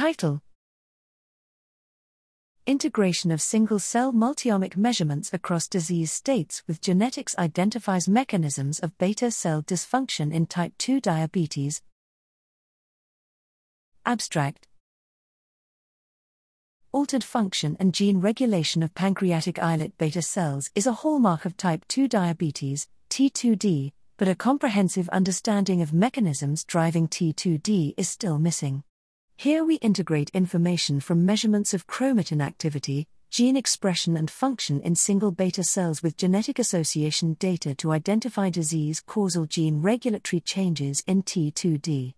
Title Integration of single cell multiomic measurements across disease states with genetics identifies mechanisms of beta cell dysfunction in type 2 diabetes. Abstract Altered function and gene regulation of pancreatic islet beta cells is a hallmark of type 2 diabetes, T2D, but a comprehensive understanding of mechanisms driving T2D is still missing. Here we integrate information from measurements of chromatin activity, gene expression, and function in single beta cells with genetic association data to identify disease causal gene regulatory changes in T2D.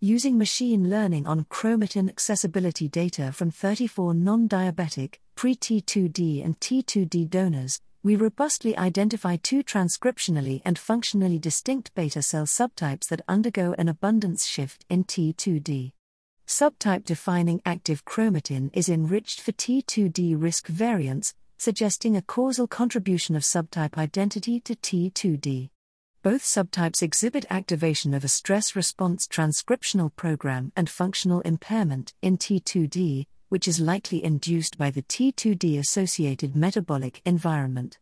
Using machine learning on chromatin accessibility data from 34 non diabetic, pre T2D and T2D donors, we robustly identify two transcriptionally and functionally distinct beta cell subtypes that undergo an abundance shift in T2D. Subtype defining active chromatin is enriched for T2D risk variants, suggesting a causal contribution of subtype identity to T2D. Both subtypes exhibit activation of a stress response transcriptional program and functional impairment in T2D, which is likely induced by the T2D associated metabolic environment.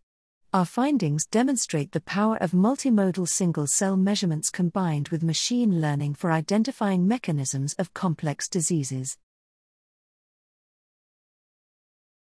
Our findings demonstrate the power of multimodal single cell measurements combined with machine learning for identifying mechanisms of complex diseases.